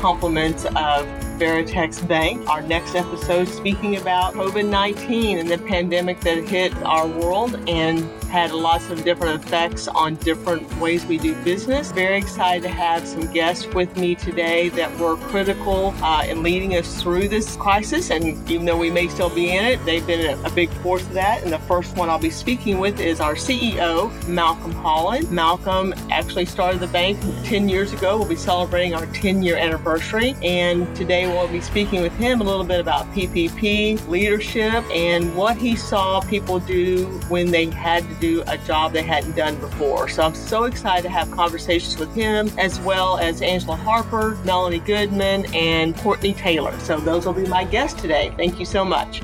is compliments of Veritex Bank. Our next episode speaking about COVID 19 and the pandemic that hit our world and had lots of different effects on different ways we do business. Very excited to have some guests with me today that were critical uh, in leading us through this crisis. And even though we may still be in it, they've been a, big force of that. And the first one I'll be speaking with is our CEO, Malcolm Holland. Malcolm actually started the bank 10 years ago. We'll be celebrating our 10 year anniversary. And today we'll be speaking with him a little bit about PPP, leadership, and what he saw people do when they had to do a job they hadn't done before. So I'm so excited to have conversations with him, as well as Angela Harper, Melanie Goodman, and Courtney Taylor. So those will be my guests today. Thank you so much.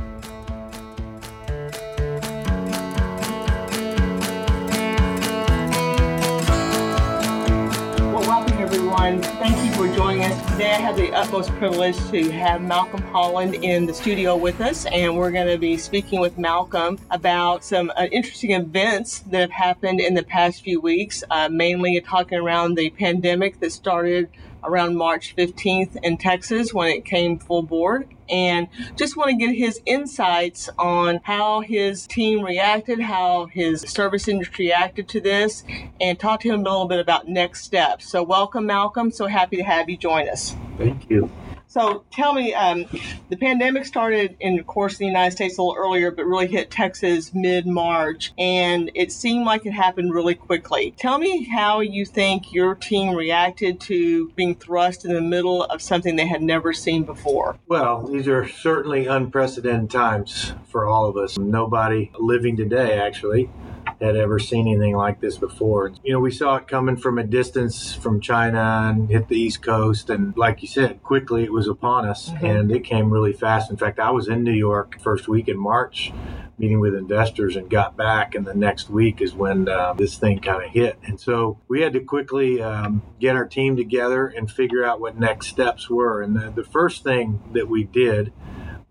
Well, welcome everyone. Thank you joining us today. I have the utmost privilege to have Malcolm Holland in the studio with us, and we're going to be speaking with Malcolm about some uh, interesting events that have happened in the past few weeks, uh, mainly talking around the pandemic that started around March 15th in Texas when it came full board. And just want to get his insights on how his team reacted, how his service industry reacted to this, and talk to him a little bit about next steps. So, welcome, Malcolm. So happy to have you join us. Thank you. So tell me, um, the pandemic started in, of course, the United States a little earlier, but really hit Texas mid March, and it seemed like it happened really quickly. Tell me how you think your team reacted to being thrust in the middle of something they had never seen before. Well, these are certainly unprecedented times for all of us. Nobody living today, actually, had ever seen anything like this before. You know, we saw it coming from a distance from China and hit the East Coast. And like you said, quickly it was upon us mm-hmm. and it came really fast. In fact, I was in New York first week in March meeting with investors and got back and the next week is when uh, this thing kind of hit and so we had to quickly um, get our team together and figure out what next steps were and the, the first thing that we did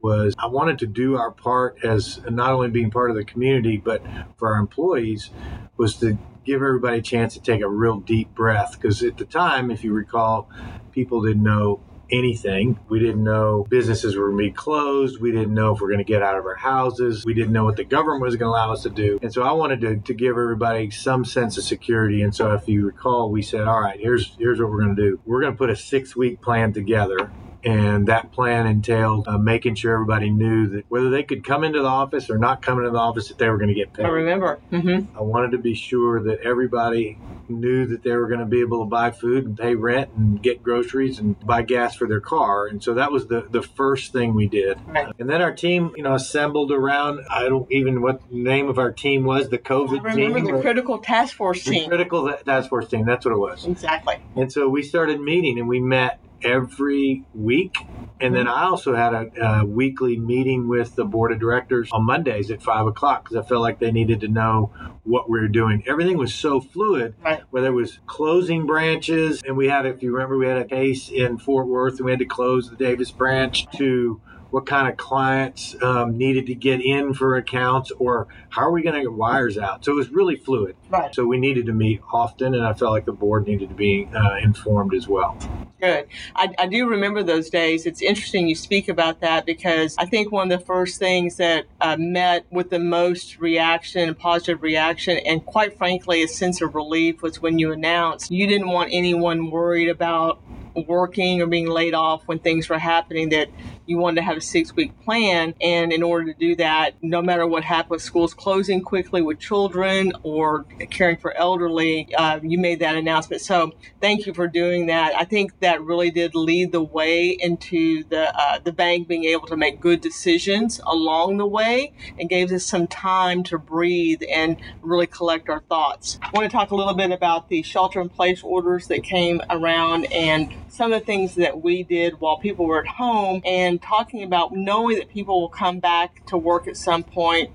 was I wanted to do our part as not only being part of the community, but for our employees, was to give everybody a chance to take a real deep breath. Because at the time, if you recall, people didn't know anything. We didn't know businesses were going to be closed. We didn't know if we are going to get out of our houses. We didn't know what the government was going to allow us to do. And so I wanted to, to give everybody some sense of security. And so if you recall, we said, all right, here's here's what we're going to do. We're going to put a six week plan together and that plan entailed uh, making sure everybody knew that whether they could come into the office or not come into the office, that they were going to get paid. I remember. Mm-hmm. I wanted to be sure that everybody knew that they were going to be able to buy food and pay rent and get groceries and buy gas for their car. And so that was the, the first thing we did. Right. And then our team, you know, assembled around, I don't even what the name of our team was, the COVID I remember team. the critical task force team. critical task force team. That's what it was. Exactly. And so we started meeting and we met every week. And then I also had a, a, weekly meeting with the board of directors on Mondays at five o'clock because I felt like they needed to know what we were doing. Everything was so fluid, right. whether it was closing branches, and we had, if you remember, we had a case in Fort Worth and we had to close the Davis branch to what kind of clients um, needed to get in for accounts or how are we going to get wires out? So it was really fluid. Right. So we needed to meet often and i felt like the board needed to be uh, informed as well. Good. I, I do remember those days. It's interesting you speak about that because i think one of the first things that uh, met with the most reaction positive reaction and quite frankly a sense of relief was when you announced you didn't want anyone worried about working or being laid off when things were happening that you wanted to have a six week plan. And in order to do that, no matter what happened with schools closing quickly with children or caring for elderly, uh, you made that announcement. So thank you for doing that. I think that really did lead the way into the, uh, the bank being able to make good decisions along the way and gave us some time to breathe and really collect our thoughts. I want to talk a little bit about the shelter in place orders that came around and some of the things that we did while people were at home and talking about knowing that people will come back to work at some point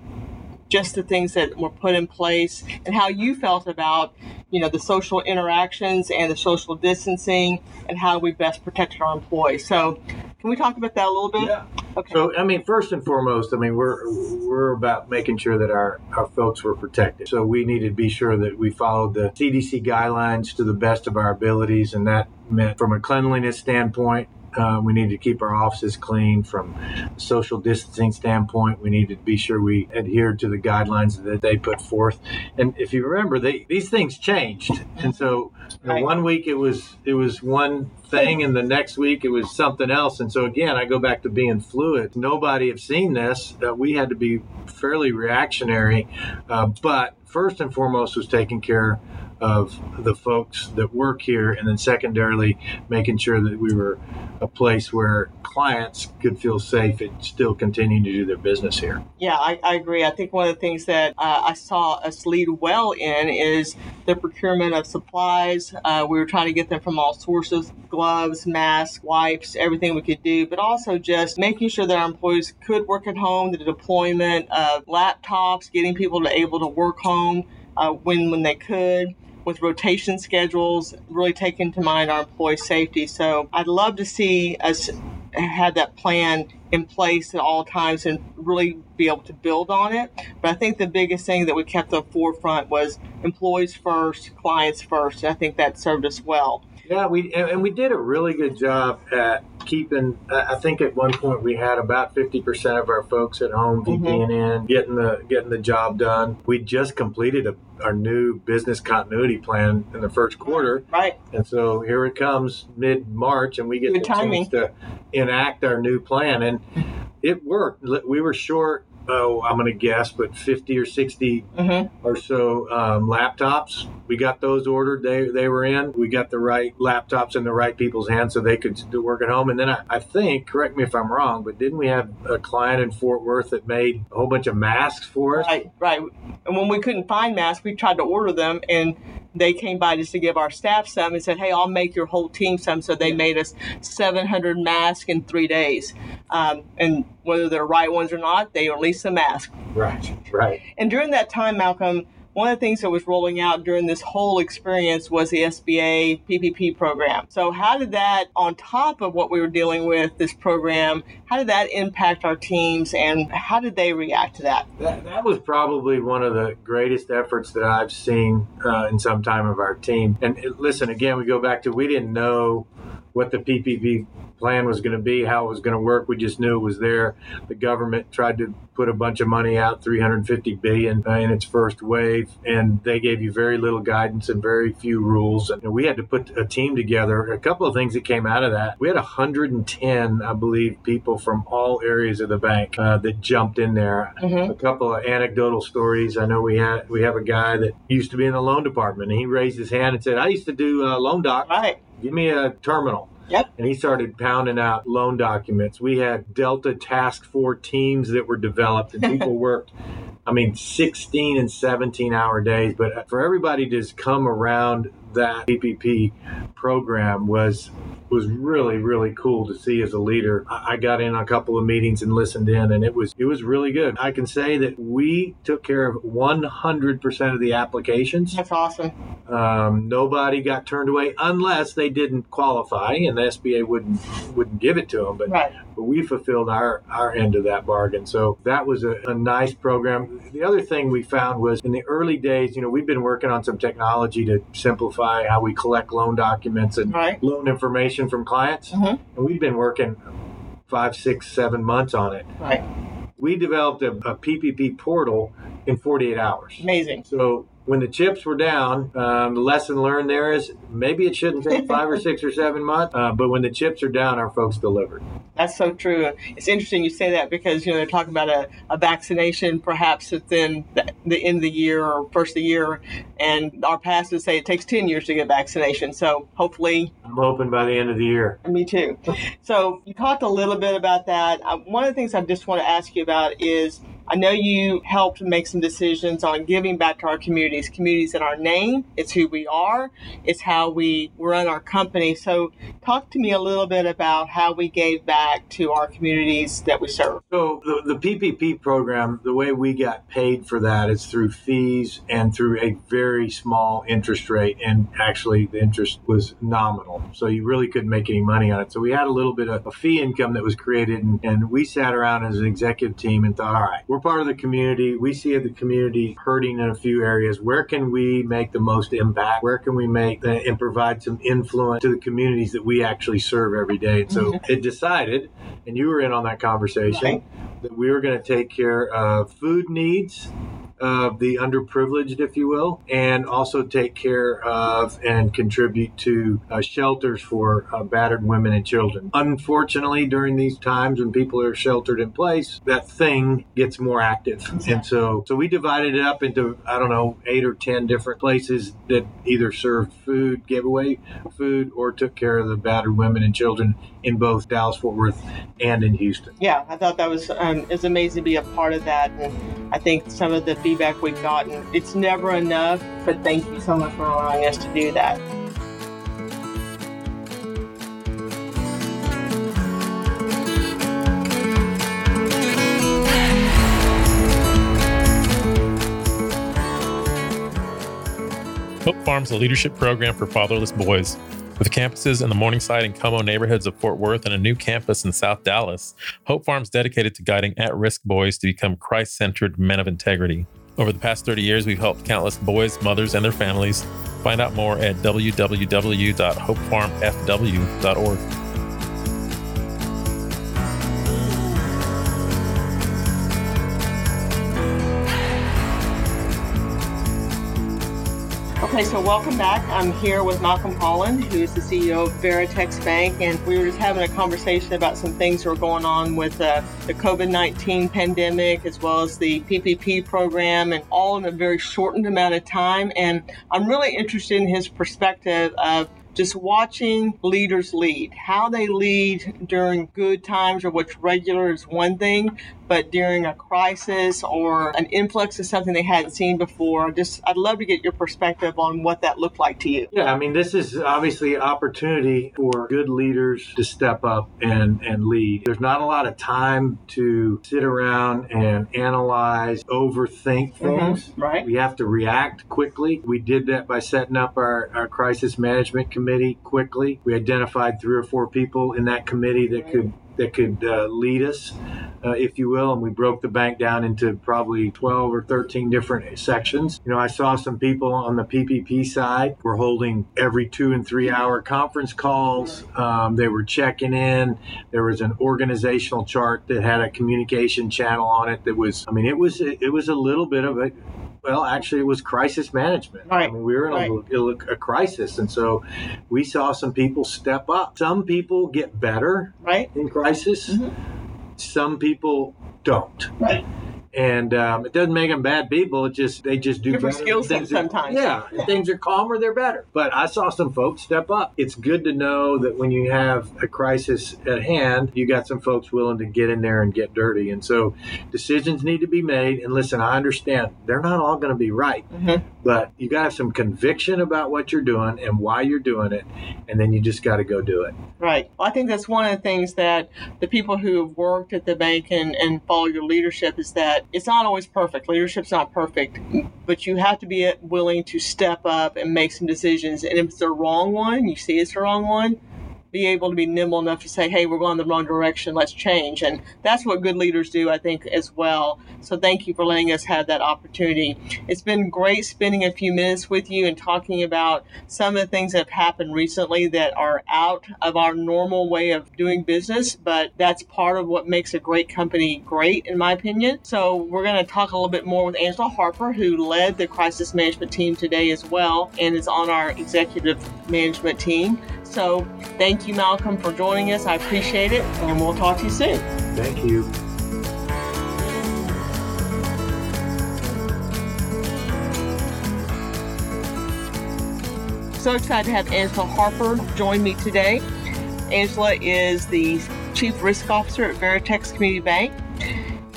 just the things that were put in place and how you felt about you know the social interactions and the social distancing and how we best protected our employees so can we talk about that a little bit yeah. Okay. So, I mean, first and foremost, I mean, we're we're about making sure that our, our folks were protected. So we needed to be sure that we followed the CDC guidelines to the best of our abilities, and that meant from a cleanliness standpoint, uh, we need to keep our offices clean from a social distancing standpoint. We need to be sure we adhere to the guidelines that they put forth. And if you remember, they, these things changed. And so you know, one week it was it was one thing, and the next week it was something else. And so again, I go back to being fluid. Nobody have seen this. Uh, we had to be fairly reactionary, uh, but first and foremost was taking care of the folks that work here, and then secondarily making sure that we were a place where clients could feel safe and still continue to do their business here. Yeah, I, I agree. I think one of the things that uh, I saw us lead well in is the procurement of supplies. Uh, we were trying to get them from all sources gloves, masks, wipes, everything we could do, but also just making sure that our employees could work at home, the deployment of laptops, getting people to able to work home uh, when, when they could. With rotation schedules, really taking to mind our employee safety. So I'd love to see us have that plan in place at all times and really be able to build on it. But I think the biggest thing that we kept up forefront was employees first, clients first. I think that served us well. Yeah, we and we did a really good job at keeping. I think at one point we had about fifty percent of our folks at home mm-hmm. VPN in, getting the getting the job done. We just completed a, our new business continuity plan in the first quarter, Right. and so here it comes mid March, and we get Good the timing. chance to enact our new plan, and it worked. We were short. Oh, I'm going to guess, but 50 or 60 Mm-hmm. or so um, laptops. We got those ordered. They they were in. We got the right laptops in the right people's hands so they could do work at home. And then I, I think, correct me if I'm wrong, but didn't we have a client in Fort Worth that made a whole bunch of masks for us? Right, right. And when we couldn't find masks, we tried to order them, and they came by just to give our staff some and said, "Hey, I'll make your whole team some." So they made us 700 masks in three days. Um, and whether they're right ones or not, they released the mask. Right, right. And during that time, Malcolm, one of the things that was rolling out during this whole experience was the SBA PPP program. So, how did that, on top of what we were dealing with, this program, how did that impact our teams and how did they react to that? That, that was probably one of the greatest efforts that I've seen uh, in some time of our team. And listen, again, we go back to we didn't know what the PPP plan was going to be, how it was going to work. We just knew it was there. The government tried to put a bunch of money out, 350 billion in its first wave, and they gave you very little guidance and very few rules. And we had to put a team together. A couple of things that came out of that. We had 110, I believe, people from all areas of the bank uh, that jumped in there. Mhm. A couple of anecdotal stories. I know we had we have a guy that used to be in the loan department, and he raised his hand and said, "I used to do uh, loan doc. Right. Give me a terminal." Yep. And he started pounding out loan documents. We had Delta Task Force teams that were developed, and people worked. I mean, 16 and 17 hour days. But for everybody to just come around that PPP program was was really really cool to see as a leader. I got in a couple of meetings and listened in, and it was it was really good. I can say that we took care of 100% of the applications. That's awesome. Um, nobody got turned away unless they didn't qualify, and the SBA wouldn't wouldn't give it to them. But Right. But we fulfilled our, our end of that bargain. So that was a, a nice program. The other thing we found was in the early days, you know, we've been working on some technology to simplify how we collect loan documents and Right. loan information from clients. Mhm. And we've been working five, six, seven months on it. Right. We developed a, a PPP portal in 48 hours. Amazing. So when the chips were down, um, the lesson learned there is maybe it shouldn't take five or six or seven months, uh, but when the chips are down, our folks delivered. That's so true. It's interesting you say that because you know they're talking about a, a vaccination perhaps within the, the end of the year or first of the year, and our pastors say it takes ten years to get vaccination. So hopefully, I'm hoping by the end of the year. me too. So you talked a little bit about that. Uh, one of the things I just want to ask you about is I know you helped make some decisions on giving back to our communities. Communities in our name, it's who we are, it's how we run our company. So, talk to me a little bit about how we gave back to our communities that we serve. So, the, the PPP program, the way we got paid for that is through fees and through a very small interest rate. And actually, the interest was nominal. So, you really couldn't make any money on it. So, we had a little bit of a fee income that was created. And, and we sat around as an executive team and thought, all right, we're part of the community. We see the community hurting in a few areas. Where can we make the most impact? Where can we make the, and provide some influence to the communities that we actually serve every day? And so mm-hmm. it decided, and you were in on that conversation, right. that we were going to take care of food needs of the underprivileged, if you will, and also take care of and contribute to uh, shelters for uh, battered women and children. Unfortunately, during these times when people are sheltered in place, that thing gets more active, and so so we divided it up into I don't know eight or ten different places that either served food, gave away food, or took care of the battered women and children in both Dallas Fort Worth and in Houston. Yeah, I thought that was um, it was amazing to be a part of that, and I think some of the feedback we've gotten. It's never enough, but thank you so much for allowing us to do that. Hope Farms, a leadership program for fatherless boys. With campuses in the Morningside and Como neighborhoods of Fort Worth and a new campus in South Dallas, Hope Farms dedicated to guiding at risk boys to become Christ centered men of integrity. Over the past 30 years, we've helped countless boys, mothers, and their families. Find out more at www.hopefarmfw.org. Okay, so welcome back. I'm here with Malcolm Holland, who is the CEO of Veritex Bank, and we were just having a conversation about some things that were going on with uh, the COVID 19 pandemic as well as the PPP program, and all in a very shortened amount of time. And I'm really interested in his perspective of just watching leaders lead, how they lead during good times or what's regular is one thing, but during a crisis or an influx of something they hadn't seen before, just I'd love to get your perspective on what that looked like to you. Yeah, I mean, this is obviously an opportunity for good leaders to step up and, and lead. There's not a lot of time to sit around and analyze, overthink mm-hmm. things. Mm-hmm, right. We have to react quickly. We did that by setting up our, our crisis management committee quickly. We identified three or four people in that committee that could that could uh, lead us, uh, if you will. And we broke the bank down into probably 12 or 13 different sections. You know, I saw some people on the PPP side were holding every two and three hour conference calls. Um, they were checking in. There was an organizational chart that had a communication channel on it that was, I mean, it was it was a little bit of a well, actually, it was crisis management. Right. I mean, we were in right. a, a, crisis, and so we saw some people step up. Some people get better right. in crisis. Mm-hmm. Some people don't. Right and um, it doesn't make them bad people. It just they just do different skill sets sometimes. Yeah, yeah. things are calmer, they're better. But I saw some folks step up. It's good to know that when you have a crisis at hand, you got some folks willing to get in there and get dirty. And so decisions need to be made. And listen, I understand they're not all going to be right, mm-hmm. but you got to have some conviction about what you're doing and why you're doing it, and then you just got to go do it. Right. Well, I think that's one of the things that the people who have worked at the bank and, and follow your leadership is that that it's not always perfect. Leadership's not perfect, but you have to be willing to step up and make some decisions. And if it's the wrong one, you see it's the wrong one, be able to be nimble enough to say, hey, we're going the wrong direction, let's change. And that's what good leaders do, I think, as well. So thank you for letting us have that opportunity. It's been great spending a few minutes with you and talking about some of the things that have happened recently that are out of our normal way of doing business, but that's part of what makes a great company great, in my opinion. So we're going to talk a little bit more with Angela Harper, who led the crisis management team today as well and is on our executive management team. So thank you, Malcolm, for joining us. I appreciate it, and we'll talk to you soon. Thank you. So excited to have Angela Harper join me today. Angela is the Chief Risk Officer at Veritex Community Bank.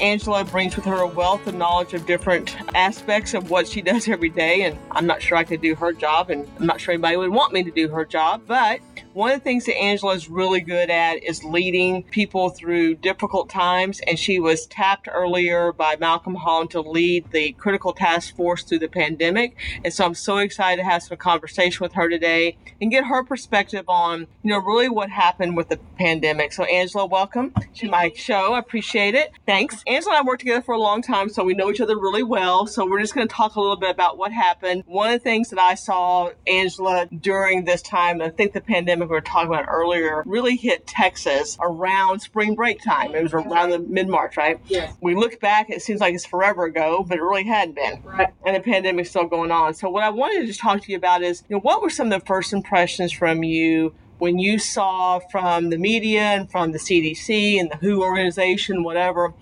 Angela brings with her a wealth of knowledge of different aspects of what she does every day. And I'm not sure I could do her job, and I'm not sure anybody would want me to do her job. But one of the things that Angela is really good at is leading people through difficult times. And she was tapped earlier by Malcolm Holland to lead the critical task force through the pandemic. And so I'm so excited to have some conversation with her today and get her perspective on, you know, really what happened with the pandemic. So Angela, welcome to my show. I appreciate it. Thanks. Angela and I worked together for a long time, so we know each other really well. So we're just going to talk a little bit about what happened. One of the things that I saw Angela during this time, I think the pandemic we were talking about earlier, really hit Texas around spring break time. It was around the mid March, right? Yes. We look back, it seems like it's forever ago, but it really hadn't been. Right. And the pandemic's still going on. So what I wanted to just talk to you about is, you know, what were some of the first impressions from you when you saw from the media and from the CDC and the WHO organization, whatever,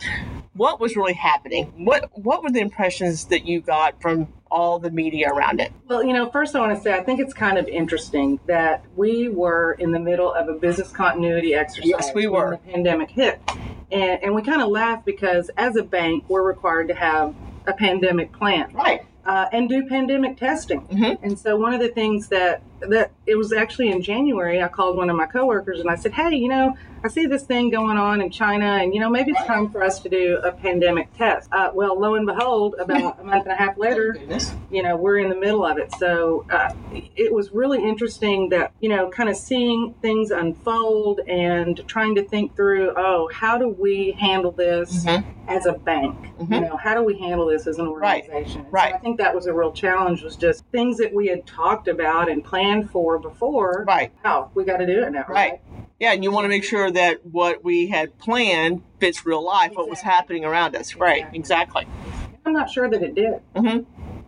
what was really happening? What what were the impressions that you got from all the media around it? Well, you know, first I want to say I think it's kind of interesting that we were in the middle of a business continuity exercise. Yes, we were. When the pandemic hit. And, and we kind of laugh because as a bank, we're required to have a pandemic plan. Right. Uh, and do pandemic testing. Mhm. And so one of the things that that it was actually in January, I called one of my coworkers and I said, "Hey, you know, I see this thing going on in China, and you know, maybe it's time for us to do a pandemic test." Uh, well, lo and behold, about a month and a half later, you know we're in the middle of it so uh, it was really interesting that you know kind of seeing things unfold and trying to think through oh how do we handle this Mhm. as a bank you Mhm. know how do we handle this as an Right. organization so Right. i think that was a real challenge was just things that we had talked about and planned for before Right. wow we got to do it now Right. Yeah, and you want to make sure that what we had planned fits real life, what was happening around us. Right. Exactly. i'm not sure that it did hmm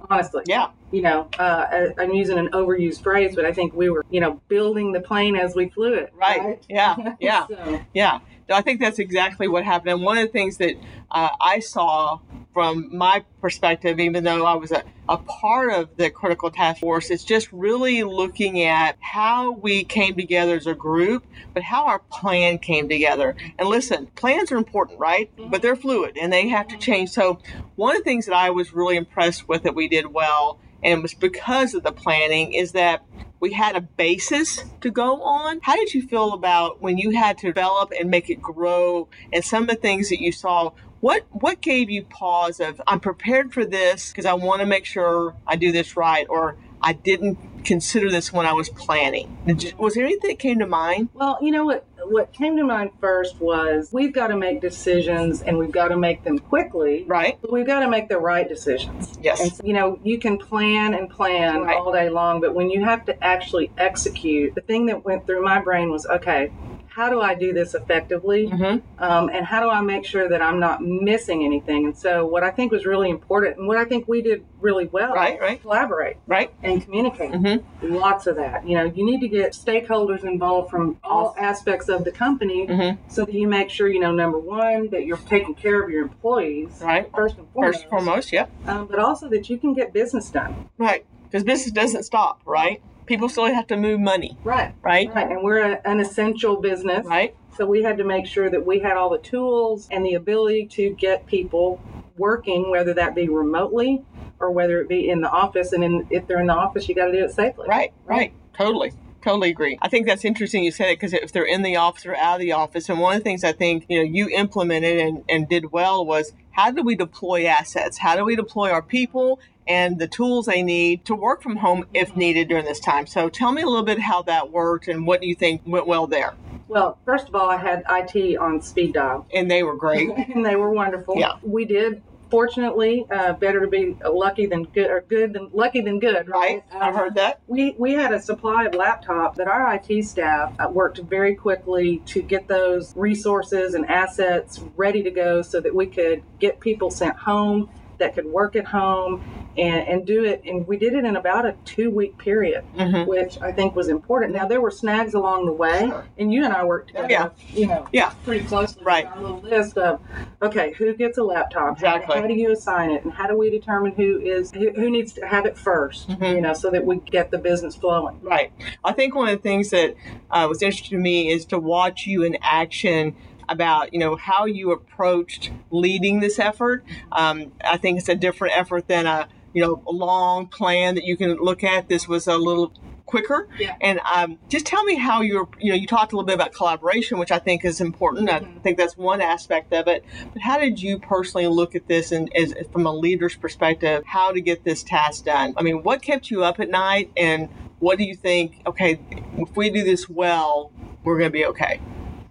honestly Yeah. you know, uh, I'm using an overused phrase, but I think we were, you know, building the plane as we flew it. Right. Yeah. Yeah. so, Yeah, I think that's exactly what happened. And one of the things that uh, I saw from my perspective, even though I was a, a part of the critical task force, is just really looking at how we came together as a group, but how our plan came together. And listen, plans are important, right? But they're fluid and they have to change. So, one of the things that I was really impressed with that we did well, and it was because of the planning, is that we had a basis to go on. How did you feel about when you had to develop and make it grow and some of the things that you saw? What what gave you pause of I'm prepared for this because I want to make sure I do this right or I didn't consider this when I was planning. Was there anything that came to mind? well, you know what? What came to mind first was we've got to make decisions, and we've got to make them quickly. Right? But we've got to make the right decisions. Yes. And so, you know, you can plan and plan Right. all day long, but when you have to actually execute, the thing that went through my brain was, okay, how do I do this effectively? Mm-hmm. um, and how do I make sure that I'm not missing anything? And so, what I think was really important, and what I think we did really well, Right, right. collaborate Right? and communicate. Mhm. Lots of that. You know, you need to get stakeholders involved from all aspects of the company, Mhm. so that you make sure, you know, number one, that you're taking care of your employees, Right. first and foremost, First and foremost, yep. Um, but also that you can get business done. Right. Because business doesn't stop, right? People still have to move money, Right. right? Right. And we're a, an essential business. Right? So we had to make sure that we had all the tools and the ability to get people working, whether that be remotely or whether it be in the office. And in, if they're in the office, you got to do it safely. Right, right. Totally. Totally agree. I think that's interesting you said it because if they're in the office or out of the office, and one of the things I think you know you implemented and, and did well was how do we deploy assets? How do we deploy our people and the tools they need to work from home if needed during this time? So tell me a little bit how that worked and what do you think went well there? Well, first of all, I had IT on speed dial, And they were great. and they were wonderful. Yeah. We did. Fortunately, uh, better to be lucky than good, or good than lucky than good. right? Um, I've heard that. We, we had a supply of laptops that our IT staff uh, worked very quickly to get those resources and assets ready to go so that we could get people sent home that could work at home and, and do it. And we did it in about a two week period, Mhm. which I think was important. Now, there were snags along the way, Sure. and you and I worked together, Yeah. you know, Yeah. pretty closely. Right. On a little list of, okay, who gets a laptop? How- Exactly. How, do you assign it? And how do we determine who is who, who needs to have it 1st Mhm. You know, so that we get the business flowing. Right. I think one of the things that uh, was interesting to me is to watch you in action about you know how you approached leading this effort. Um, I think it's a different effort than a you know a long plan that you can look at. This was a little quicker. Yeah. And um, just tell me how you're, you know, you talked a little bit about collaboration, which I think is important. Mm-hmm. I think that's one aspect of it. But how did you personally look at this and as, from a leader's perspective, how to get this task done? I mean, what kept you up at night and what do you think, okay, if we do this well, we're going to be okay?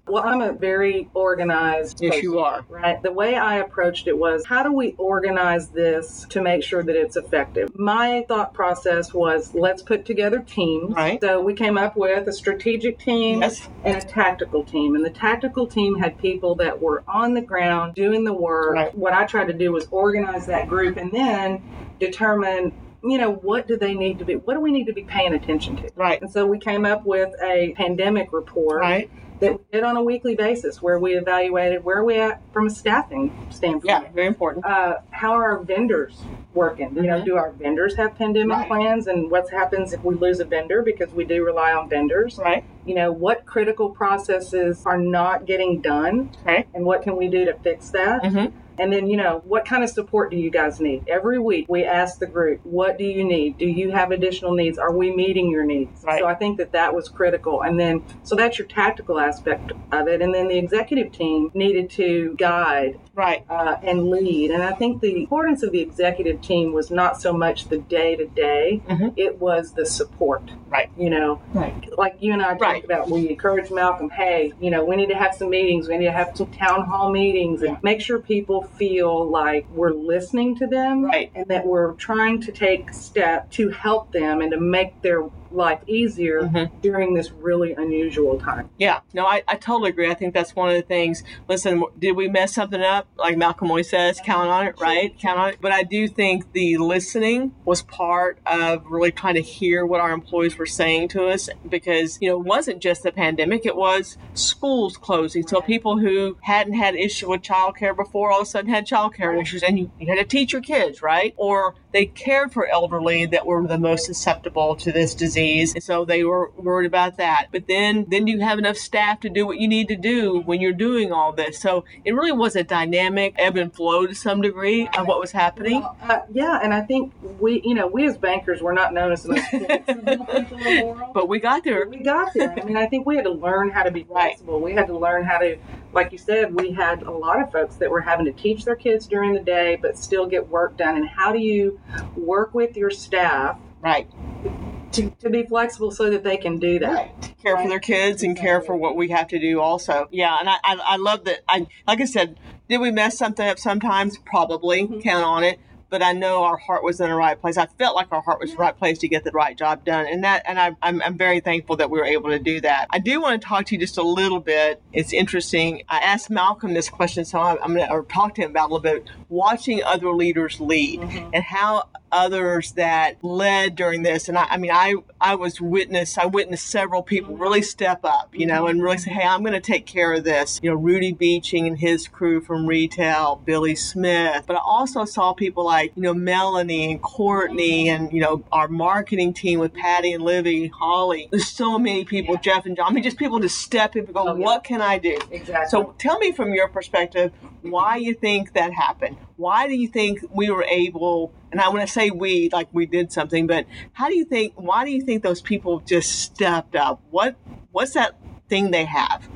Well, I'm a very organized. Yes, person, you are. Right. The way I approached it was how do we organize this to make sure that it's effective? My thought process was let's put together teams. Right. So we came up with a strategic team Yes. and a tactical team. And the tactical team had people that were on the ground doing the work. Right. What I tried to do was organize that group and then determine. You know, what do they need to be? What do we need to be paying attention to? Right. And so we came up with a pandemic report Right. That we did on a weekly basis where we evaluated where are we at from a staffing standpoint. Yeah, very important. Uh, how are our vendors working? You know, Mhm. do our vendors have pandemic Right. plans and what happens if we lose a vendor because we do rely on vendors? Right. You know, what critical processes are not getting done Okay. and what can we do to fix that? hmm And then, you know, what kind of support do you guys need? Every week we ask the group, what do you need? Do you have additional needs? Are we meeting your needs? Right. So I think that that was critical. And then, so that's your tactical aspect of it. And then the executive team needed to guide Right. uh, and lead. And I think the importance of the executive team was not so much the day to day, it was the support. Right. You know, Right. like you and I talked Right. about, we encourage Malcolm, hey, you know, we need to have some meetings, we need to have some town hall meetings, and Yeah. make sure people feel like we're listening to them, Right. and that we're trying to take steps to help them and to make their life easier Mhm. during this really unusual time. Yeah, no, I, I totally agree. I think that's one of the things. Listen, did we mess something up? Like Malcolm always says, count on it, right? Count on it. But I do think the listening was part of really trying to hear what our employees were saying to us because, you know, it wasn't just the pandemic, it was schools closing. So people who hadn't had issue with childcare before all of a sudden had childcare issues and you, you had to teach your kids, right? Or they cared for elderly that were the most susceptible to this disease and so they were worried about that but then then you have enough staff to do what you need to do when you're doing all this so it really was a dynamic ebb and flow to some degree of what was happening Uh, yeah, and I think we, you know, we as bankers, we're not known as the most in the world. but we got there we got there. I mean, I think we had to learn how to be Right. flexible. We had to learn how to, like you said, we had a lot of folks that were having to teach their kids during the day, but still get work done. And how do you work with your staff right to, to be flexible so that they can do that? care for their kids and care for what we have to do also. Yeah and i i, I love that i like i said did we mess something up sometimes? Probably. Mm-hmm. Count on it. But I know our heart was in the right place. I felt like our heart was in the right place to get the right job done, and that, and I, I'm, I'm very thankful that we were able to do that. I do want to talk to you just a little bit. It's interesting. I asked Malcolm this question, so I'm, I'm going to or talk to him about a little bit. Watching other leaders lead mm-hmm. and how others that led during this. And I, I mean, I, I was witness. I witnessed several people really step up, you know, and really say, "Hey, I'm going to take care of this." You know, Rudy Beeching and his crew from retail, Billy Smith. But I also saw people like you know Melanie and Courtney, and you know our marketing team with Patty and Livy, Holly. There's so many people, Jeff and John. I mean, just people to step in and go, Oh, yeah. "What can I do?" Exactly. So tell me from your perspective why you think that happened. Why do you think we were able, and I want to say we, like we did something, but how do you think, why do you think those people just stepped up? What, what's that thing they have?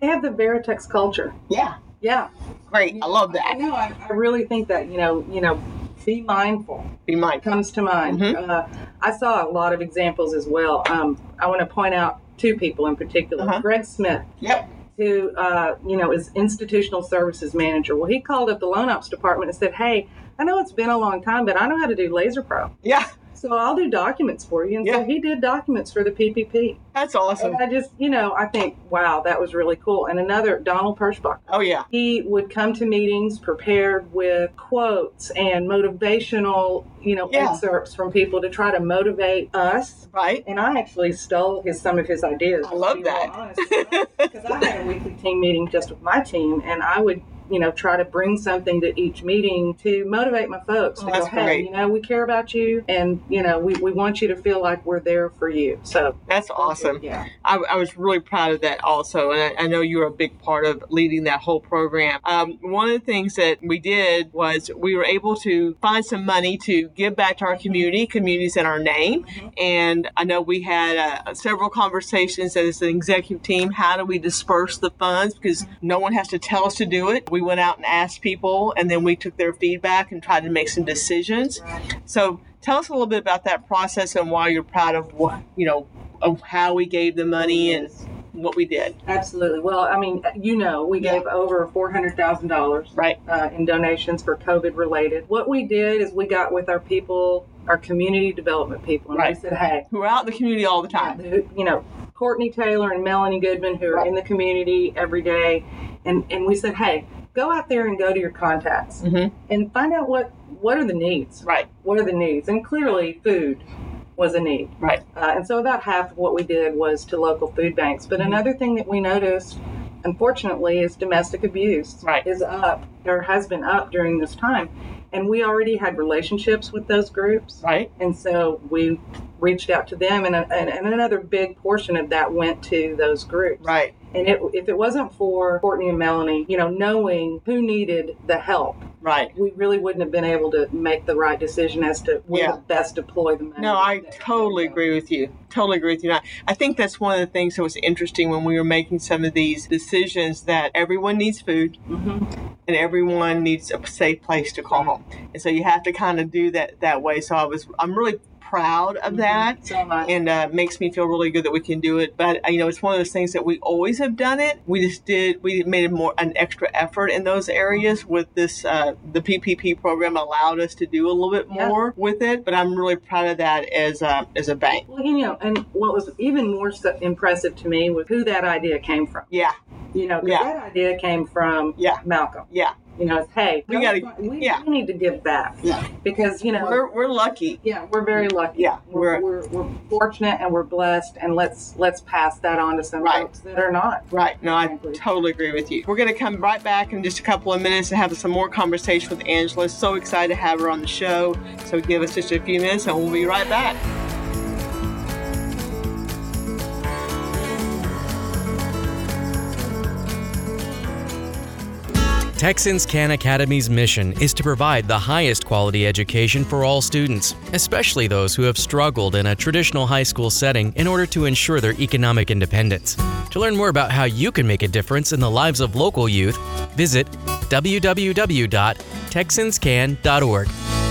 they have the Veritex culture. Yeah. Yeah. Great. I love that. I know. I, I really think that, you know, you know, be mindful. Be mindful. comes to mind. Mhm. Uh, I saw a lot of examples as well. Um, I want to point out two people in particular. Uh-huh. Greg Smith, Yep. Who uh, you know is institutional services manager. Well, he called up the loan ops department and said, "Hey, I know it's been a long time, but I know how to do Laser Pro, Yeah. So I'll do documents for you." And so Yeah. he did documents for the PPP. That's awesome. And I just, you know, I think, wow, that was really cool. And another, Donald Pershbach. Oh, yeah. He would come to meetings prepared with quotes and motivational, you know, Yeah. excerpts from people to try to motivate us. Right. And I actually stole his some of his ideas. I love that. Because I had a weekly team meeting just with my team, and I would you know, try to bring something to each meeting to motivate my folks Oh, to that's go, hey, great. you know, we care about you and, you know, we, we want you to feel like we're there for you. So That's awesome. Yeah. I, I was really proud of that also, and I, I know you were a big part of leading that whole program. Um, one of the things that we did was we were able to find some money to give back to our community, communities in our name, and I know we had uh, several conversations as an executive team. How do we disperse the funds? Because no one has to tell us to do it. We went out and asked people, and then we took their feedback and tried to make some decisions. So tell us a little bit about that process and why you're proud of what you know of how we gave the money and what we did. Absolutely. Well, I mean, you know, we Yeah. gave over four hundred thousand dollars Right. uh, in donations for COVID related. What we did is we got with our people, our community development people, and Right. we said, hey, Who are out in the community all the time. who- you know, Courtney Taylor and Melanie Goodman, who are Right. in the community every day, and and we said, hey, go out there and go to your contacts Mhm. and find out what what are the needs. Right. What are the needs? And clearly, food was a need. Right. Uh, and so about half of what we did was to local food banks. But another thing that we noticed, unfortunately, is domestic abuse Right. is up or has been up during this time. And we already had relationships with those groups. Right. And so we reached out to them, and, and, and another big portion of that went to those groups. Right. And it, if it wasn't for Courtney and Melanie, you know, knowing who needed the help, Right. we really wouldn't have been able to make the right decision as to where Yeah. to best deploy the money. No, I totally agree with you. Totally agree with you. I, I think that's one of the things that was interesting when we were making some of these decisions that everyone needs food Mhm. and everyone needs a safe place to call home. And so you have to kind of do that that way. So I was, I'm really proud of that. So and uh, makes me feel really good that we can do it. But uh, you know, it's one of those things that we always have done it. We just did we made more an extra effort in those areas with this. Uh, the PPP program allowed us to do a little bit Yeah. more with it. But I'm really proud of that as a, as a bank. Well, you know, and what was even more so impressive to me was who that idea came from. Yeah, You know, Yeah. that idea came from Yeah. Malcolm. yeah, You know, it's hey, We gotta- we, yeah. we need to give back yeah. because you know We're we're lucky. yeah we're very lucky. Yeah, we're, we're- we're, we're fortunate and we're blessed, and let's let's pass that on to some Right. folks that are not. Right. No, I totally agree with you. We're going to come right back in just a couple of minutes and have some more conversation with Angela. So excited to have her on the show. So give us just a few minutes and we'll be right back. Texans Can Academy's mission is to provide the highest quality education for all students, especially those who have struggled in a traditional high school setting in order to ensure their economic independence. To learn more about how you can make a difference in the lives of local youth, visit www.texanscan.org.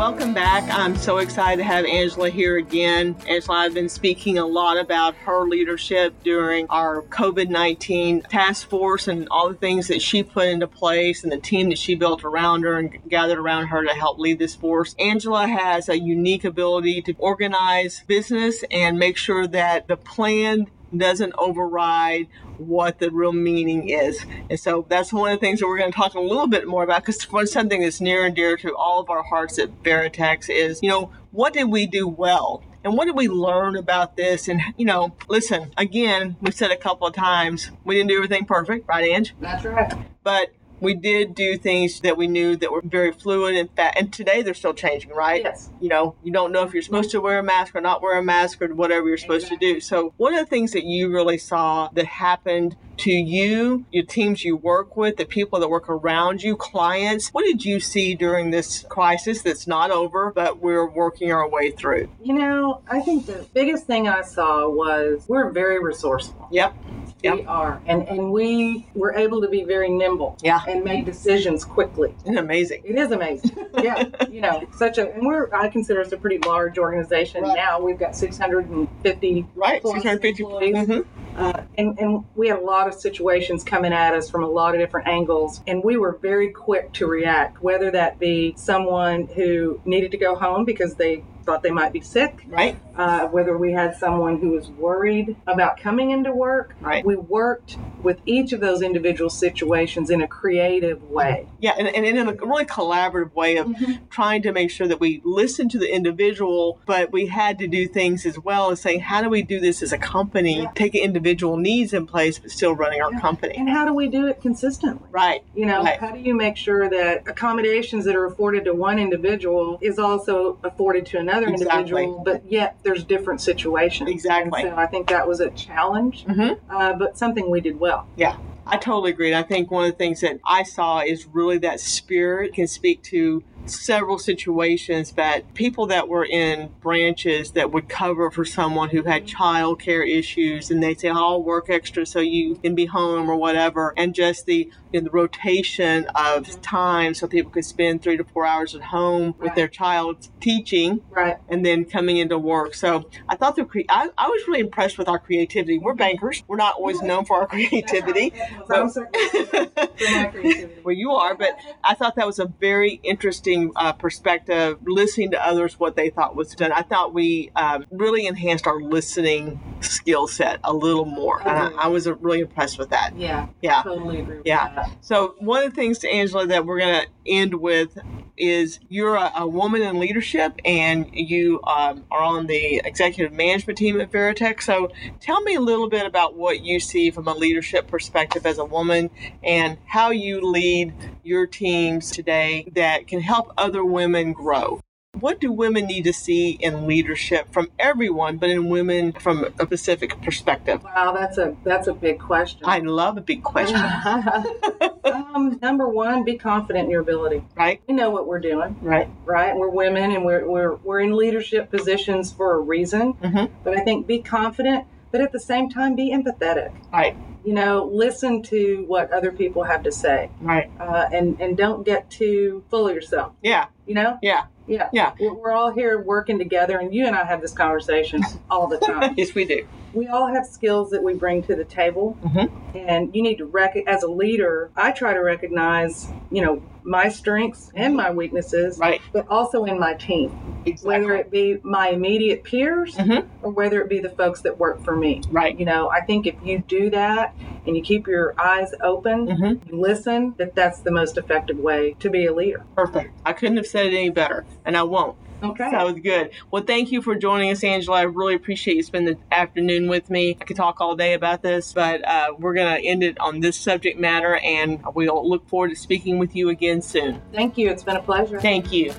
welcome back. I'm so excited to have Angela here again. Angela, I've been speaking a lot about her leadership during our COVID 19 task force and all the things that she put into place and the team that she built around her and gathered around her to help lead this force. Angela has a unique ability to organize business and make sure that the plan doesn't override what the real meaning is. And so that's one of the things that we're going to talk a little bit more about because something that's near and dear to all of our hearts at Veritex is, you know, what did we do well? And what did we learn about this? And, you know, listen, again, we've said a couple of times, we didn't do everything perfect, right, Ange? That's right. But we did do things that we knew that were very fluid and fat. And today they're still changing, right? Yes. You know, you don't know if you're supposed to wear a mask or not wear a mask or whatever you're supposed to do. So, one of the things that you really saw that happened to you, your teams you work with, the people that work around you, clients, what did you see during this crisis that's not over, but we're working our way through? You know, I think the biggest thing I saw was we're very resourceful. Yep. We Yep. are, and and we were able to be very nimble. Yeah. and make decisions quickly. Amazing? It is amazing. yeah, you know, such a and we're I consider us a pretty large organization Right. now. We've got 650 Right. plus 650 employees. Mhm. Uh, and, and we had a lot of situations coming at us from a lot of different angles, and we were very quick to react, whether that be someone who needed to go home because they thought they might be sick, right? Uh, whether we had someone who was worried about coming into work, right? We worked with each of those individual situations in a creative way. Yeah, and, and in a really collaborative way of mm-hmm. trying to make sure that we listened to the individual, but we had to do things as well as saying, how do we do this as a company, yeah. taking individual needs in place, but still running our yeah. company? And how do we do it consistently? Right. You know, right. how do you make sure that accommodations that are afforded to one individual is also afforded to another exactly. individual, but yet there's different situations. Exactly. And so I think that was a challenge, mm-hmm. uh, but something we did well. Yeah. I totally agree. And I think one of the things that I saw is really that spirit can speak to several situations that people that were in branches that would cover for someone who had child care issues and they'd say, I'll work extra so you can be home or whatever. And just the in the rotation of time so people could spend three to four hours at home right. with their child teaching right. and then coming into work. So I thought the cre- I, I was really impressed with our creativity. We're bankers. We're not always known for our creativity. but, well, you are, but I thought that was a very interesting uh, perspective, listening to others what they thought was done. I thought we um, really enhanced our listening skill set a little more. I, I, was really impressed with that. Yeah. Yeah. Totally agree yeah. So one of the things, to Angela, that we're going to end with is you're a, a, woman in leadership and you um, are on the executive management team at Veritex. So tell me a little bit about what you see from a leadership perspective as a woman and how you lead your teams today that can help other women grow. What do women need to see in leadership from everyone, but in women from a specific perspective? Wow, that's a that's a big question. I love a big question. um, number one, be confident in your ability. Right. We know what we're doing. Right. Right. We're women, and we're we're we're in leadership positions for a reason. Mm-hmm. But I think be confident, but at the same time, be empathetic. Right you know, listen to what other people have to say. Right. Uh, and and don't get too full of yourself. Yeah. You know. Yeah. Yeah. Yeah. We're all here working together, and you and I have this conversation all the time. yes, we do. We all have skills that we bring to the table, mm-hmm. and you need to rec. As a leader, I try to recognize, you know, my strengths and my weaknesses, right. but also in my team. Exactly. Whether it be my immediate peers mm-hmm. or whether it be the folks that work for me. Right. You know, I think if you do that and you keep your eyes open, mm-hmm. you listen, that that's the most effective way to be a leader. Perfect. I couldn't have said it any better, and I won't. Okay. That was good. Well, thank you for joining us, Angela. I really appreciate you spending the afternoon with me. I could talk all day about this, but uh, we're going to end it on this subject matter, and we'll look forward to speaking with you again soon. Thank you. It's been a pleasure. Thank you.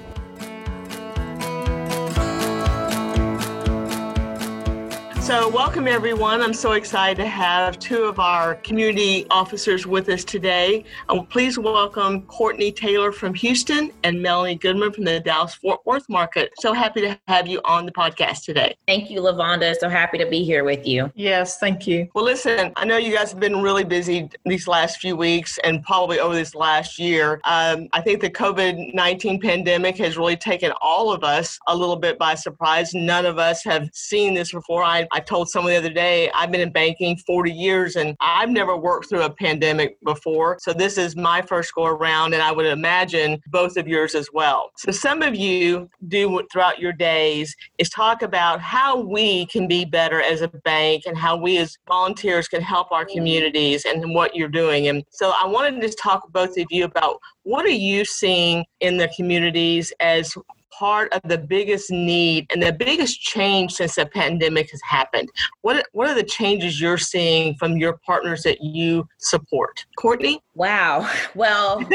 So, welcome everyone. I'm so excited to have two of our community officers with us today. Um, please welcome Courtney Taylor from Houston and Melanie Goodman from the Dallas Fort Worth market. So happy to have you on the podcast today. Thank you, Lavonda. So happy to be here with you. Yes, thank you. Well, listen, I know you guys have been really busy these last few weeks and probably over this last year. Um, I think the COVID 19 pandemic has really taken all of us a little bit by surprise. None of us have seen this before. I, I told someone the other day, I've been in banking 40 years and I've never worked through a pandemic before. So this is my first go around, and I would imagine both of yours as well. So some of you do throughout your days is talk about how we can be better as a bank and how we as volunteers can help our communities and what you're doing. And so I wanted to just talk both of you about what are you seeing in the communities as part of the biggest need and the biggest change since the pandemic has happened? What what are the changes you're seeing from your partners that you support? Courtney? Wow. Well,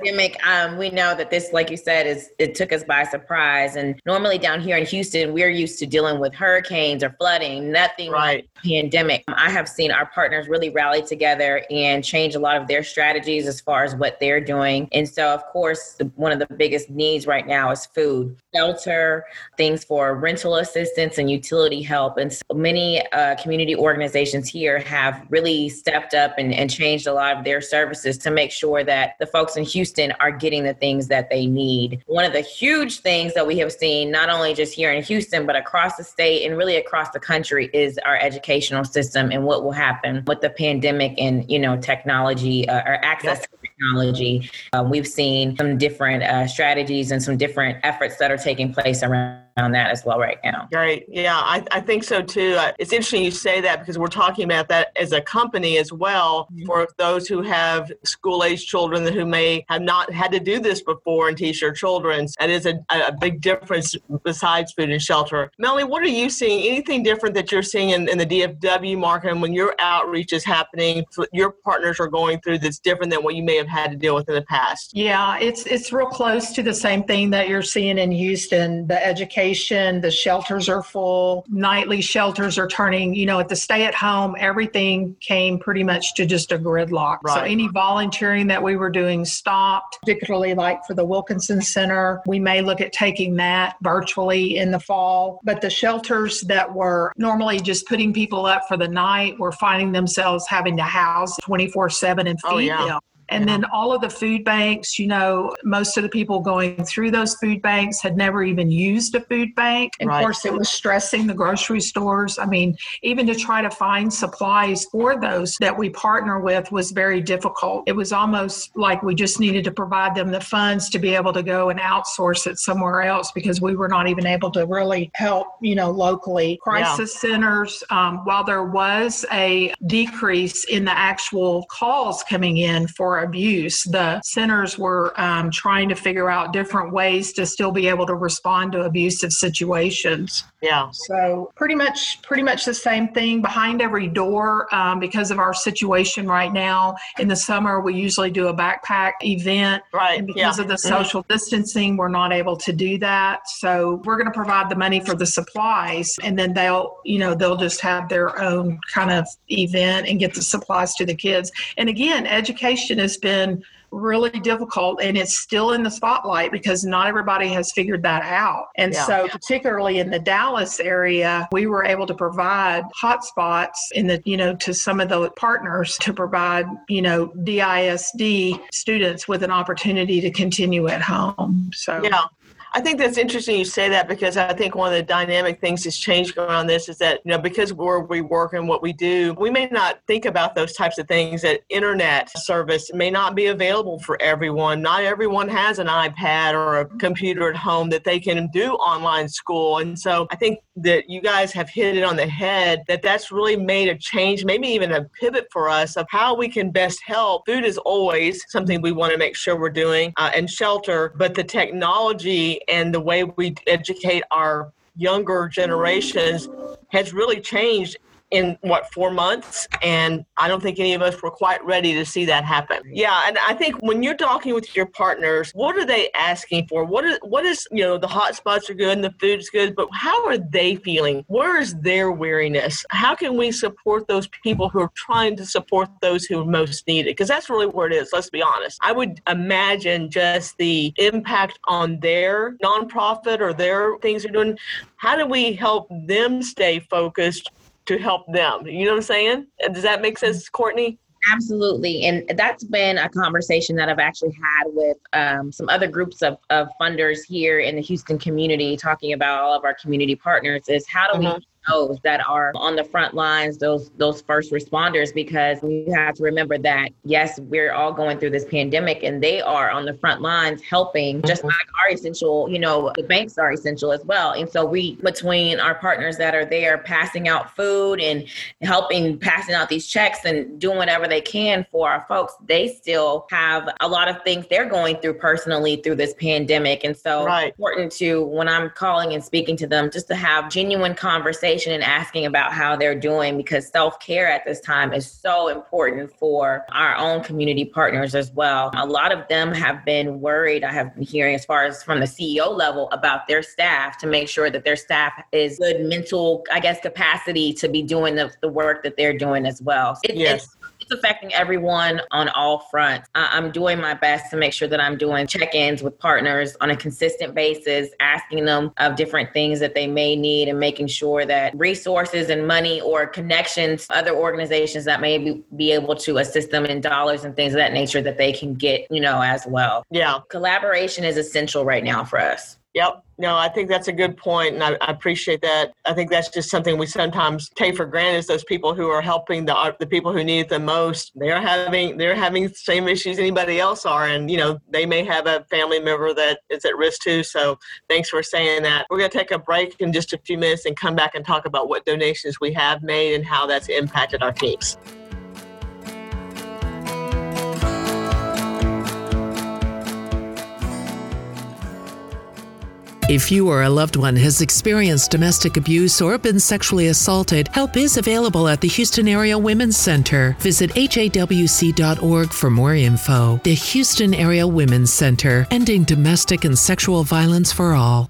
pandemic, um, we know that this, like you said, is it took us by surprise. And normally down here in Houston, we're used to dealing with hurricanes or flooding, nothing right. like pandemic. I have seen our partners really rally together and change a lot of their strategies as far as what they're doing. And so, of course, the, one of the biggest needs right now is food, shelter, things for rental assistance and utility help. And so many uh, community organizations here have really stepped up and, and changed a lot of their services to make sure that the folks in Houston Houston are getting the things that they need. One of the huge things that we have seen, not only just here in Houston, but across the state and really across the country, is our educational system and what will happen with the pandemic and you know technology uh, or access to technology. Uh, we've seen some different uh, strategies and some different efforts that are taking place around on that as well right now. Right. Yeah, I, I think so too. Uh, it's interesting you say that because we're talking about that as a company as well mm-hmm. for those who have school age children who may have not had to do this before and teach their children. That is a, a big difference besides food and shelter. Melanie, what are you seeing? Anything different that you're seeing in, in the DFW market and when your outreach is happening, your partners are going through that's different than what you may have had to deal with in the past? Yeah, it's it's real close to the same thing that you're seeing in Houston. The education the shelters are full. Nightly shelters are turning, you know, at the stay at home, everything came pretty much to just a gridlock. Right. So any volunteering that we were doing stopped, particularly like for the Wilkinson Center. We may look at taking that virtually in the fall. But the shelters that were normally just putting people up for the night were finding themselves having to house 24 7 and oh, feed oh, yeah. them. And then all of the food banks, you know, most of the people going through those food banks had never even used a food bank. And right. of course, it was stressing the grocery stores. I mean, even to try to find supplies for those that we partner with was very difficult. It was almost like we just needed to provide them the funds to be able to go and outsource it somewhere else because we were not even able to really help, you know, locally. Crisis yeah. centers, um, while there was a decrease in the actual calls coming in for abuse. The centers were um, trying to figure out different ways to still be able to respond to abusive situations. Yeah. So pretty much, pretty much the same thing behind every door. Um, because of our situation right now, in the summer we usually do a backpack event. Right. And because yeah. of the mm-hmm. social mm-hmm. distancing, we're not able to do that. So we're going to provide the money for the supplies, and then they'll, you know, they'll just have their own kind of event and get the supplies to the kids. And again, education has been really difficult and it's still in the spotlight because not everybody has figured that out. And yeah. so particularly in the Dallas area, we were able to provide hotspots in the, you know, to some of the partners to provide, you know, DISD students with an opportunity to continue at home. So Yeah. I think that's interesting you say that because I think one of the dynamic things that's changed around this is that, you know, because where we work and what we do, we may not think about those types of things that internet service may not be available for everyone. Not everyone has an iPad or a computer at home that they can do online school. And so I think that you guys have hit it on the head that that's really made a change, maybe even a pivot for us of how we can best help. Food is always something we want to make sure we're doing uh, and shelter, but the technology and the way we educate our younger generations has really changed in what four months? And i don't think any of us were quite ready to see that happen. Mm-hmm. Yeah and i think when you're talking with your partners what are they asking for? What is what is you know the hot spots are good and the food's good but how are they feeling? Where is their weariness? How can we support those people who are trying to support those who most need it because that's really where it is let's be honest. I would imagine just the impact on their nonprofit or their things they're doing. How do we help them stay focused to help them. You know what I'm saying? Does that make sense, Courtney? Absolutely. And that's been a conversation that I've actually had with um, some other groups of, of funders here in the Houston community, talking about all of our community partners is how do we mm-hmm those that are on the front lines, those those first responders, because we have to remember that yes, we're all going through this pandemic, and they are on the front lines helping, just mm-hmm. like our essential. You know, the banks are essential as well, and so we between our partners that are there passing out food and helping passing out these checks and doing whatever they can for our folks, they still have a lot of things they're going through personally through this pandemic, and so right. important to when I'm calling and speaking to them, just to have genuine conversations conversation and asking about how they're doing because self care at this time is so important for our own community partners as well. A lot of them have been worried, I have been hearing as far as from the CEO level about their staff to make sure that their staff is good mental, I guess, capacity to be doing the, the work that they're doing as well. It, yes. It's it's affecting everyone on all fronts. I'm doing my best to make sure that I'm doing check ins with partners on a consistent basis, asking them of different things that they may need and making sure that resources and money or connections, other organizations that may be, be able to assist them in dollars and things of that nature that they can get, you know, as well. Yeah. Collaboration is essential right now for us. Yep. No, I think that's a good point, and I, I, appreciate that. I think that's just something we sometimes take for granted. Is those people who are helping the the people who need it the most. They're having they're having the same issues anybody else are, and you know they may have a family member that is at risk too. So thanks for saying that. We're going to take a break in just a few minutes and come back and talk about what donations we have made and how that's impacted our teams. If you or a loved one has experienced domestic abuse or been sexually assaulted, help is available at the Houston Area Women's Center. Visit hawc.org for more info. The Houston Area Women's Center, ending domestic and sexual violence for all.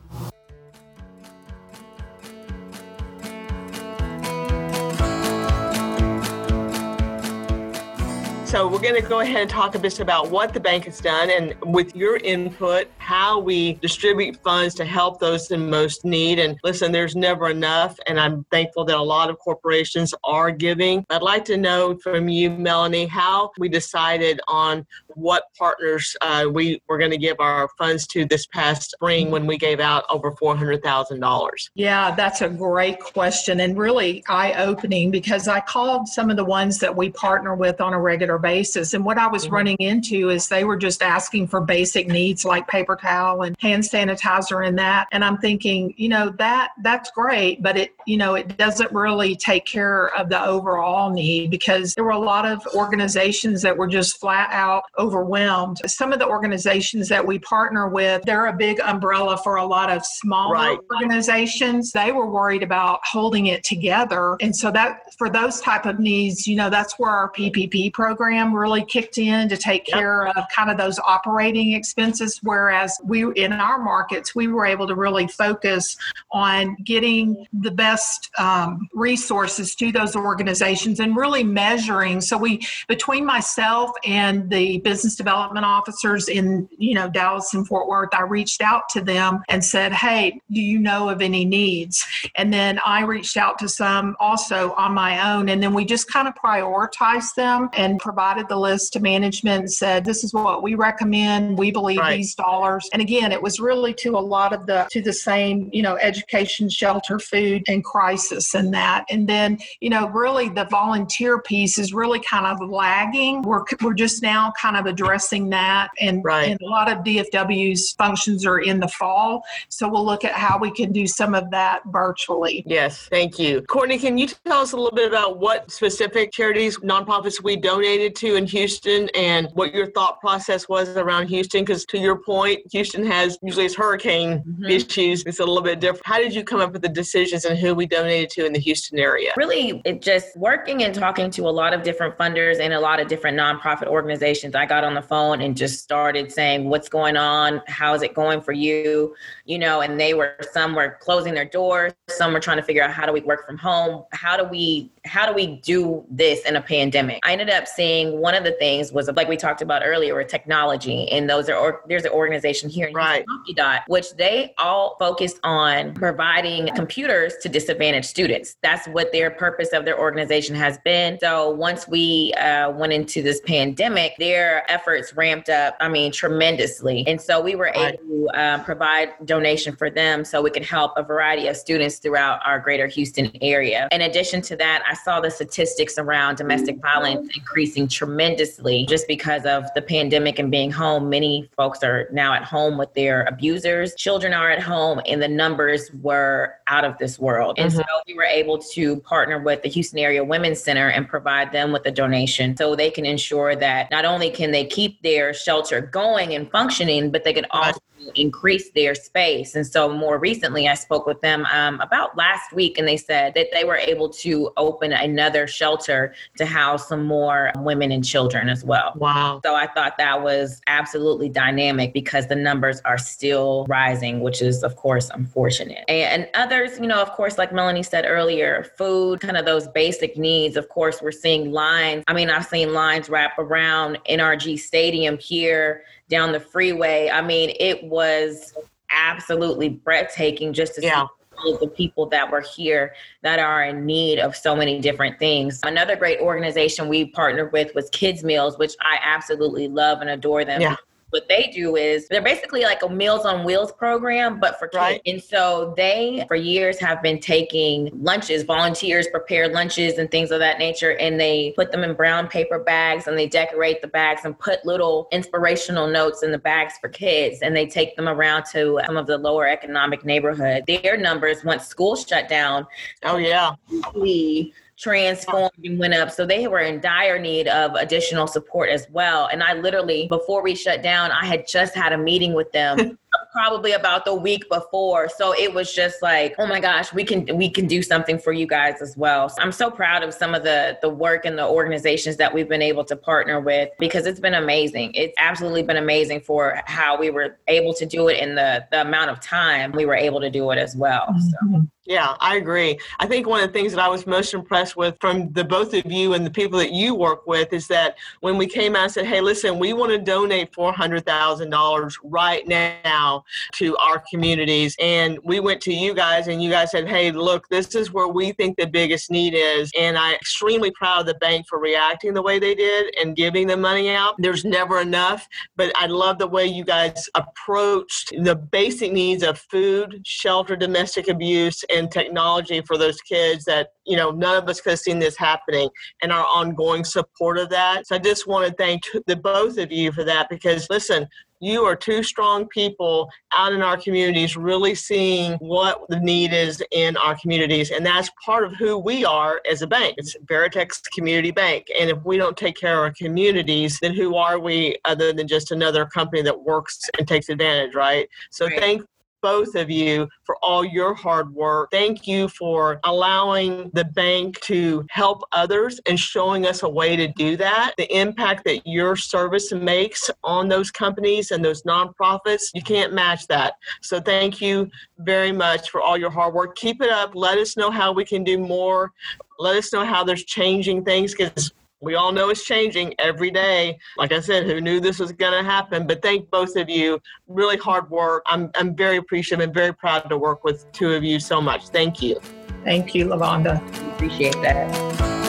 To go ahead and talk a bit about what the bank has done and with your input, how we distribute funds to help those in most need. And listen, there's never enough. And I'm thankful that a lot of corporations are giving. I'd like to know from you, Melanie, how we decided on what partners uh, we were going to give our funds to this past spring when we gave out over $400,000. Yeah, that's a great question and really eye opening because I called some of the ones that we partner with on a regular basis. And what I was mm-hmm. running into is they were just asking for basic needs like paper towel and hand sanitizer and that. And I'm thinking, you know, that that's great, but it, you know, it doesn't really take care of the overall need because there were a lot of organizations that were just flat out overwhelmed. Some of the organizations that we partner with, they're a big umbrella for a lot of smaller right. organizations. They were worried about holding it together. And so that for those type of needs, you know, that's where our PPP program program really kicked in to take care of kind of those operating expenses. Whereas we, in our markets, we were able to really focus on getting the best um, resources to those organizations and really measuring. So we, between myself and the business development officers in, you know, Dallas and Fort Worth, I reached out to them and said, Hey, do you know of any needs? And then I reached out to some also on my own. And then we just kind of prioritized them and provided provided the list to management and said, this is what we recommend. We believe right. these dollars. And again, it was really to a lot of the, to the same, you know, education, shelter, food, and crisis and that. And then, you know, really the volunteer piece is really kind of lagging. We're, we're just now kind of addressing that. And, right. and a lot of DFW's functions are in the fall. So we'll look at how we can do some of that virtually. Yes, thank you. Courtney, can you tell us a little bit about what specific charities, nonprofits we donated to in Houston and what your thought process was around Houston? Because to your point, Houston has usually its hurricane mm-hmm. issues. It's a little bit different. How did you come up with the decisions and who we donated to in the Houston area? Really, it just working and talking to a lot of different funders and a lot of different nonprofit organizations. I got on the phone and just started saying, What's going on? How is it going for you? You know, and they were, some were closing their doors, some were trying to figure out how do we work from home? How do we, how do we do this in a pandemic? I ended up seeing one of the things was like we talked about earlier, with technology, and those are or, there's an organization here in right. Dot, which they all focus on providing computers to disadvantaged students. That's what their purpose of their organization has been. So once we uh, went into this pandemic, their efforts ramped up. I mean, tremendously, and so we were right. able to uh, provide donation for them so we could help a variety of students throughout our greater Houston area. In addition to that, I saw the statistics around domestic violence increasing tremendously just because of the pandemic and being home. Many folks are now at home with their abusers. Children are at home, and the numbers were out of this world. And mm-hmm. so we were able to partner with the Houston Area Women's Center and provide them with a donation so they can ensure that not only can they keep their shelter going and functioning, but they can also increase their space. And so more recently, I spoke with them um, about last week, and they said that they were able to open another shelter to house some more women and children as well. Wow. So I thought that was absolutely dynamic because the numbers are still rising, which is, of course, unfortunate. And, and others, you know, of course, like Melanie said earlier, food, kind of those basic needs. Of course, we're seeing lines. I mean, I've seen lines wrap around NRG Stadium here down the freeway. I mean, it was absolutely breathtaking just to yeah. see all of the people that were here that are in need of so many different things. Another great organization we partnered with was Kids Meals, which I absolutely love and adore them. Yeah what they do is they're basically like a Meals on Wheels program, but for kids. Right. And so they, for years, have been taking lunches, volunteers prepare lunches and things of that nature, and they put them in brown paper bags and they decorate the bags and put little inspirational notes in the bags for kids. And they take them around to uh, some of the lower economic neighborhood. Their numbers, once school shut down, oh, yeah. We transformed and went up. So they were in dire need of additional support as well. And I literally, before we shut down, I had just had a meeting with them probably about the week before. So it was just like, oh my gosh, we can we can do something for you guys as well. So I'm so proud of some of the the work and the organizations that we've been able to partner with because it's been amazing. It's absolutely been amazing for how we were able to do it in the the amount of time we were able to do it as well. So. Mm-hmm. Yeah, I agree. I think one of the things that I was most impressed with from the both of you and the people that you work with is that when we came out and said, "Hey, listen, we want to donate four hundred thousand dollars right now to our communities," and we went to you guys, and you guys said, "Hey, look, this is where we think the biggest need is," and I'm extremely proud of the bank for reacting the way they did and giving the money out. There's never enough, but I love the way you guys approached the basic needs of food, shelter, domestic abuse, and and technology for those kids that you know none of us could have seen this happening and our ongoing support of that. So i just want to thank the both of you for that because listen you are two strong people out in our communities really seeing what the need is in our communities and that's part of who we are as a bank. It's veritex community bank and if we don't take care of our communities then who are we other than just another company that works and takes advantage right? So right. thank both of you for all your hard work. Thank you for allowing the bank to help others and showing us a way to do that. The impact that your service makes on those companies and those nonprofits, you can't match that. So thank you very much for all your hard work. Keep it up. Let us know how we can do more. Let us know how there's changing things because we all know it's changing every day. Like I said, who knew this was going to happen? But thank both of you. Really hard work. I'm, I'm very appreciative and very proud to work with two of you so much. Thank you. Thank you, Lavonda. Appreciate that.